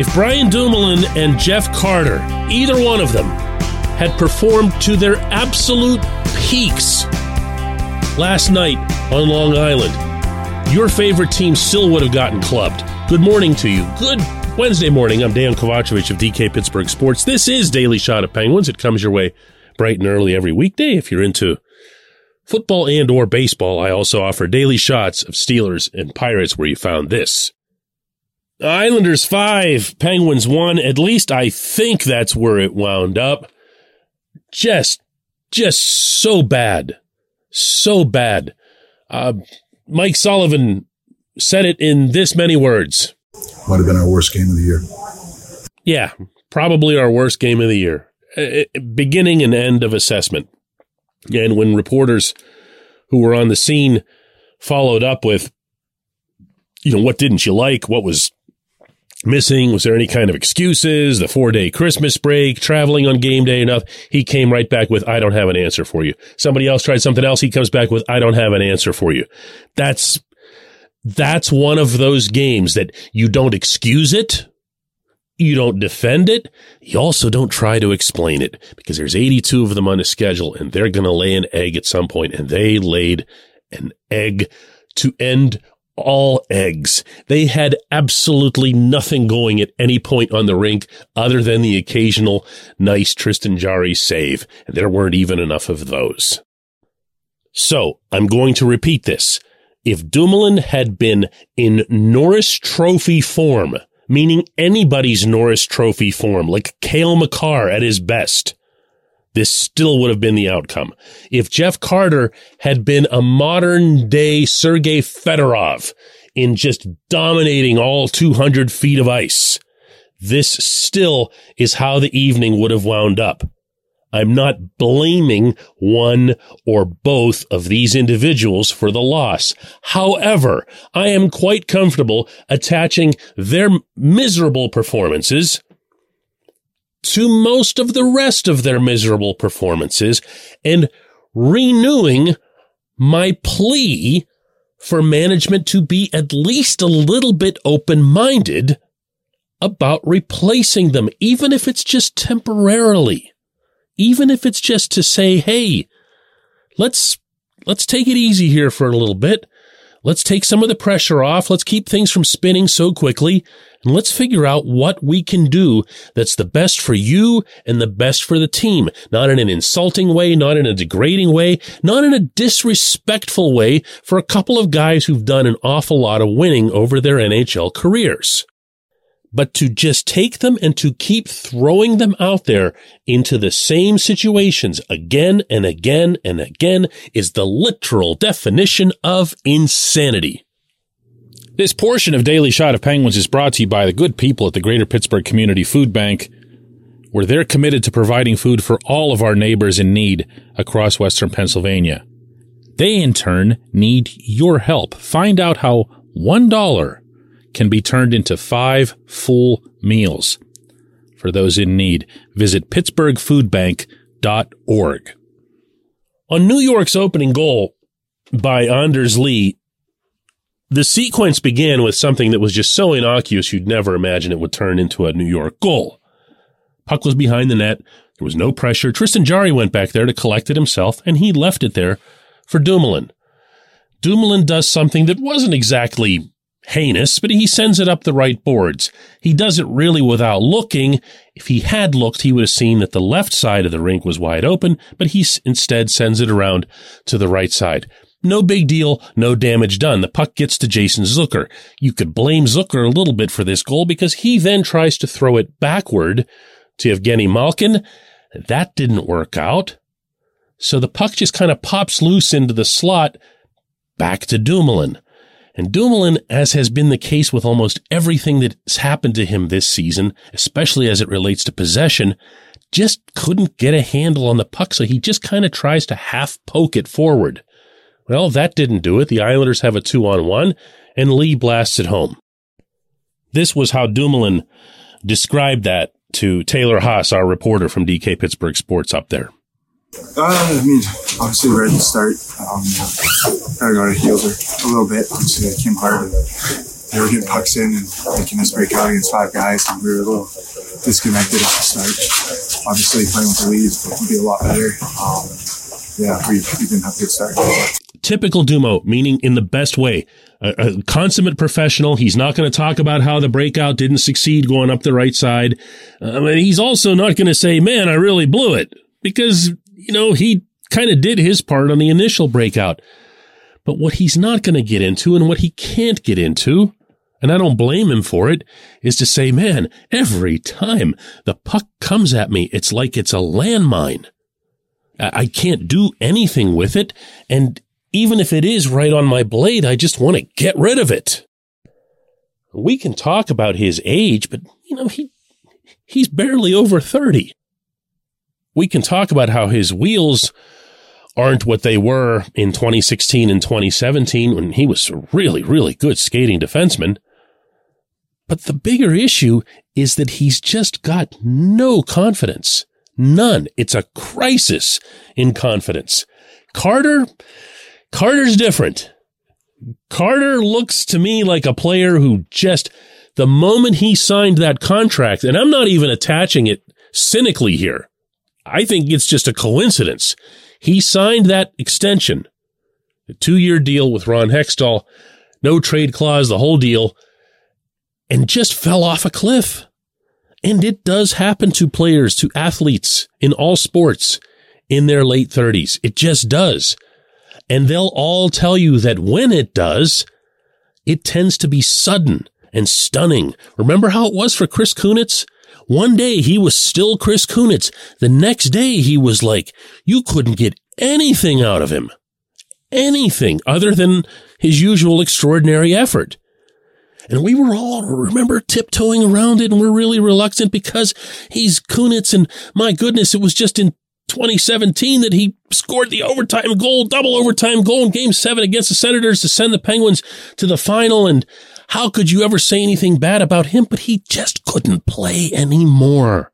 If Brian Dumoulin and Jeff Carter, either one of them, had performed to their absolute peaks last night on Long Island, your favorite team still would have gotten clubbed. Good morning to you. Good Wednesday morning. I'm Dejan Kovacevic of DK Pittsburgh Sports. This is Daily Shot of Penguins. It comes your way bright and early every weekday if you're into football and or baseball. I also offer daily shots of Steelers and Pirates where you found this. Islanders five, Penguins one. At least I think that's where it wound up. Just, just so bad. So bad. Uh, Mike Sullivan said it in this many words. Might have been our worst game of the year. Yeah, probably our worst game of the year. Uh, beginning and end of assessment. And when reporters who were on the scene followed up with, you know, what didn't you like? What was missing? Was there any kind of excuses? The four day Christmas break, traveling on game day enough? He came right back with, I don't have an answer for you. Somebody else tried something else. He comes back with, I don't have an answer for you. That's, that's one of those games that you don't excuse it. You don't defend it. You also don't try to explain it because there's 82 of them on the schedule and they're going to lay an egg at some point and they laid an egg to end all eggs. They had absolutely nothing going at any point on the rink other than the occasional nice Tristan Jarry save. And there weren't even enough of those. So I'm going to repeat this. If Dumoulin had been in Norris Trophy form, meaning anybody's Norris Trophy form, like Cale Makar at his best, this still would have been the outcome. If Jeff Carter had been a modern day Sergei Fedorov in just dominating all 200 feet of ice, this still is how the evening would have wound up. I'm not blaming one or both of these individuals for the loss. However, I am quite comfortable attaching their miserable performances to most of the rest of their miserable performances and renewing my plea for management to be at least a little bit open minded about replacing them, even if it's just temporarily, even if it's just to say, Hey, let's, let's take it easy here for a little bit. Let's take some of the pressure off. Let's keep things from spinning so quickly and let's figure out what we can do that's the best for you and the best for the team. Not in an insulting way, not in a degrading way, not in a disrespectful way for a couple of guys who've done an awful lot of winning over their NHL careers. But to just take them and to keep throwing them out there into the same situations again and again and again is the literal definition of insanity. This portion of Daily Shot of Penguins is brought to you by the good people at the Greater Pittsburgh Community Food Bank, where they're committed to providing food for all of our neighbors in need across Western Pennsylvania. They, in turn, need your help. Find out how $1 can be turned into five full meals for those in need. Visit pittsburghfoodbank.org. On New York's opening goal by Anders Lee, the sequence began with something that was just so innocuous you'd never imagine it would turn into a New York goal. Puck was behind the net. There was no pressure. Tristan Jarry went back there to collect it himself, and he left it there for Dumoulin. Dumoulin does something that wasn't exactly heinous, but he sends it up the right boards. He does it really without looking. If he had looked, he would have seen that the left side of the rink was wide open, but he instead sends it around to the right side. No big deal, no damage done. The puck gets to Jason Zucker. You could blame Zucker a little bit for this goal because he then tries to throw it backward to Evgeny Malkin. That didn't work out. So the puck just kind of pops loose into the slot back to Dumoulin. And Dumoulin, as has been the case with almost everything that's happened to him this season, especially as it relates to possession, just couldn't get a handle on the puck. So he just kind of tries to half poke it forward. Well, that didn't do it. The Islanders have a two on one, and Lee blasts it home. This was how Dumoulin described that to Taylor Haase, our reporter from DK Pittsburgh Sports up there. Uh, I mean, obviously, ready to start. Um, I got our heels a little bit. Obviously, it came hard. they were getting pucks in and making us break out against five guys, and we were a little disconnected at the start. Obviously, playing with the lead would be a lot better. Um, yeah, we, we didn't have a good start. Typical Dumo, meaning in the best way. A, a consummate professional. He's not going to talk about how the breakout didn't succeed going up the right side. Um, and he's also not going to say, man, I really blew it because, you know, he kind of did his part on the initial breakout. But what he's not going to get into and what he can't get into, and I don't blame him for it, is to say, man, every time the puck comes at me, it's like it's a landmine. I can't do anything with it. And even if it is right on my blade, I just want to get rid of it. We can talk about his age, but you know, he, he's barely over 30. We can talk about how his wheels aren't what they were in 2016 and 2017 when he was a really, really good skating defenseman. But the bigger issue is that he's just got no confidence. None. It's a crisis in confidence. Carter, Carter's different. Carter looks to me like a player who just, the moment he signed that contract, and I'm not even attaching it cynically here. I think it's just a coincidence. He signed that extension, a two year deal with Ron Hextall, no trade clause, the whole deal, and just fell off a cliff. And it does happen to players, to athletes in all sports in their late 30s. It just does. And they'll all tell you that when it does, it tends to be sudden and stunning. Remember how it was for Chris Kunitz? One day he was still Chris Kunitz. The next day he was like, you couldn't get anything out of him. Anything other than his usual extraordinary effort. And we were all, remember, tiptoeing around it and we're really reluctant because he's Kunitz and my goodness, it was just in 2017 that he scored the overtime goal, double overtime goal in game seven against the Senators to send the Penguins to the final. And how could you ever say anything bad about him? But he just couldn't play anymore.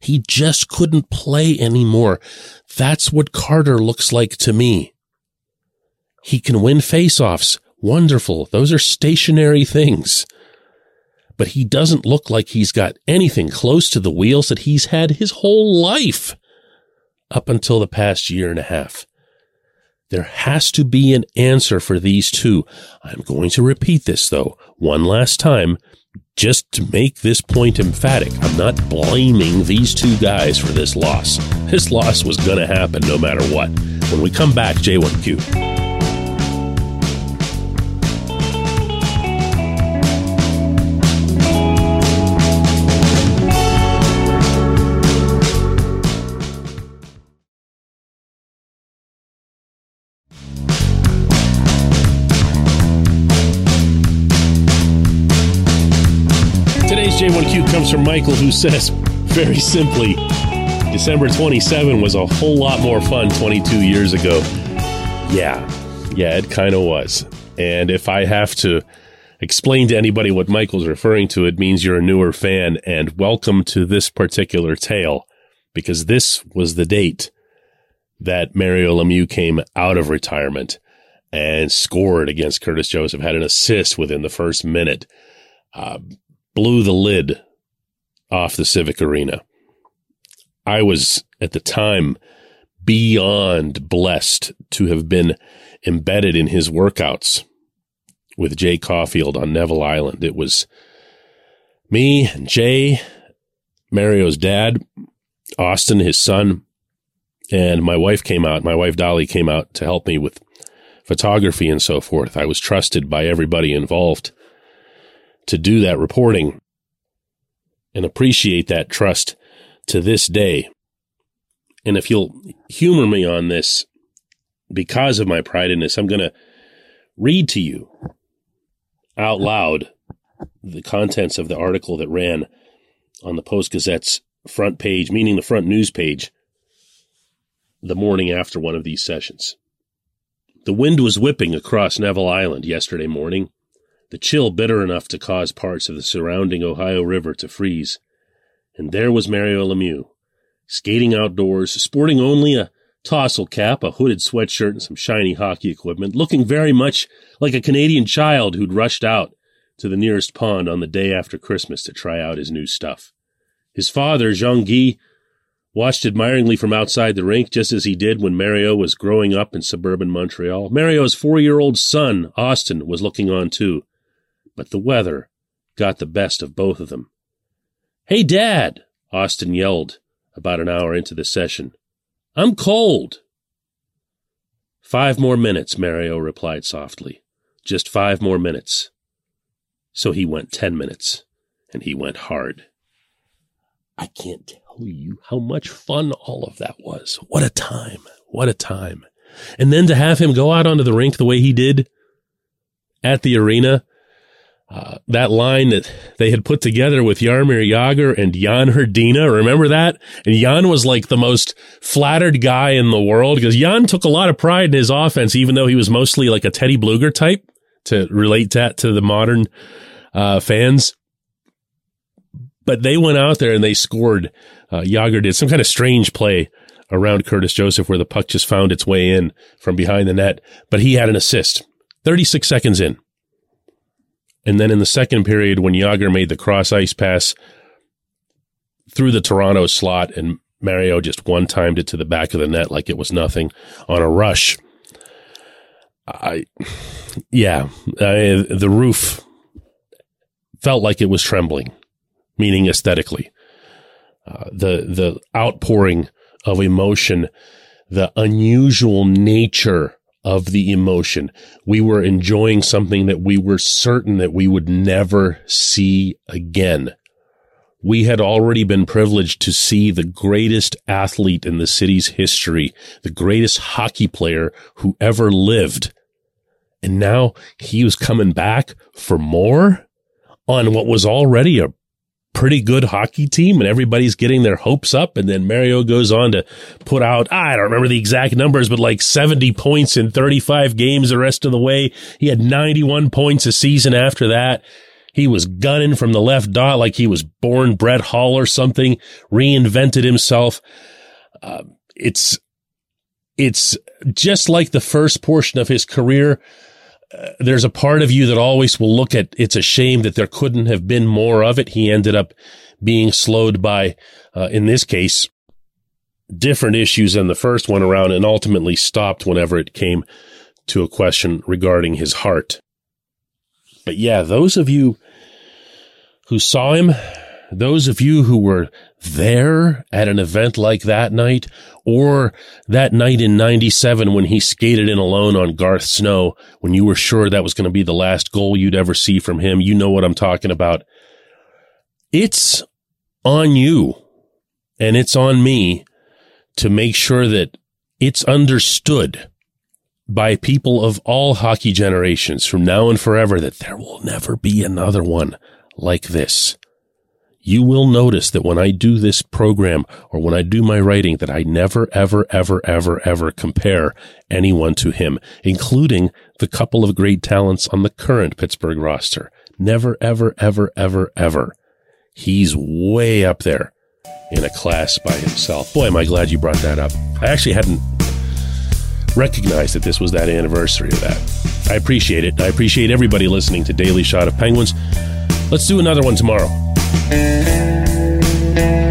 He just couldn't play anymore. That's what Carter looks like to me. He can win faceoffs. Wonderful. Those are stationary things. But he doesn't look like he's got anything close to the wheels that he's had his whole life up until the past year and a half. There has to be an answer for these two. I'm going to repeat this though, one last time, just to make this point emphatic. I'm not blaming these two guys for this loss. This loss was going to happen no matter what. When we come back, J1Q. J1Q comes from Michael, who says very simply, December 27 was a whole lot more fun 22 years ago. Yeah, yeah, it kind of was. And if I have to explain to anybody what Michael's referring to, it means you're a newer fan and welcome to this particular tale because this was the date that Mario Lemieux came out of retirement and scored against Curtis Joseph, had an assist within the first minute. Uh, blew the lid off the Civic Arena. I was at the time beyond blessed to have been embedded in his workouts with Jay Caulfield on Neville Island. It was me and Jay, Mario's dad, Austin, his son, and my wife came out. My wife Dolly came out to help me with photography and so forth. I was trusted by everybody involved to do that reporting and appreciate that trust to this day. And if you'll humor me on this, because of my pride in this, I'm going to read to you out loud the contents of the article that ran on the Post Gazette's front page, meaning the front news page, the morning after one of these sessions. The wind was whipping across Neville Island yesterday morning, the chill bitter enough to cause parts of the surrounding Ohio River to freeze. And there was Mario Lemieux, skating outdoors, sporting only a tousle cap, a hooded sweatshirt, and some shiny hockey equipment, looking very much like a Canadian child who'd rushed out to the nearest pond on the day after Christmas to try out his new stuff. His father, Jean Guy, watched admiringly from outside the rink just as he did when Mario was growing up in suburban Montreal. Mario's four year old son, Austin, was looking on too. But the weather got the best of both of them. Hey, Dad! Austin yelled about an hour into the session. I'm cold. Five more minutes, Mario replied softly. Just five more minutes. So he went ten minutes, and he went hard. I can't tell you how much fun all of that was. What a time. What a time. And then to have him go out onto the rink the way he did at the arena, uh, that line that they had put together with Jaromir Jagr and Jan Hrdina. Remember that? And Jan was like the most flattered guy in the world because Jan took a lot of pride in his offense, even though he was mostly like a Teddy Blueger type to relate that to the modern uh, fans. But they went out there and they scored. Uh, Jagr did some kind of strange play around Curtis Joseph where the puck just found its way in from behind the net, but he had an assist 36 seconds in. And then in the second period, when Jagr made the cross ice pass through the Toronto slot and Mario just one timed it to the back of the net like it was nothing on a rush. I, yeah, I, the roof felt like it was trembling, meaning aesthetically. Uh, the the outpouring of emotion, the unusual nature of the emotion. We were enjoying something that we were certain that we would never see again. We had already been privileged to see the greatest athlete in the city's history, the greatest hockey player who ever lived. And now he was coming back for more on what was already a pretty good hockey team and everybody's getting their hopes up. And then Mario goes on to put out, I don't remember the exact numbers, but like 70 points in 35 games the rest of the way. He had 91 points a season after that. He was gunning from the left dot like he was born Brett Hull or something, reinvented himself. Uh, it's, it's just like the first portion of his career there's a part of you that always will look at it's a shame that there couldn't have been more of it. He ended up being slowed by, uh, in this case, different issues than the first one around and ultimately stopped whenever it came to a question regarding his heart. But yeah, those of you who saw him, those of you who were there at an event like that night or that night in 97 when he skated in alone on Garth Snow when you were sure that was going to be the last goal you'd ever see from him. You know what I'm talking about. It's on you and it's on me to make sure that it's understood by people of all hockey generations from now and forever that there will never be another one like this you will notice that when I do this program or when I do my writing that I never, ever, ever, ever, ever compare anyone to him, including the couple of great talents on the current Pittsburgh roster. Never, ever, ever, ever, ever. He's way up there in a class by himself. Boy, am I glad you brought that up. I actually hadn't recognized that this was that anniversary of that. I appreciate it. I appreciate everybody listening to Daily Shot of Penguins. Let's do another one tomorrow. Música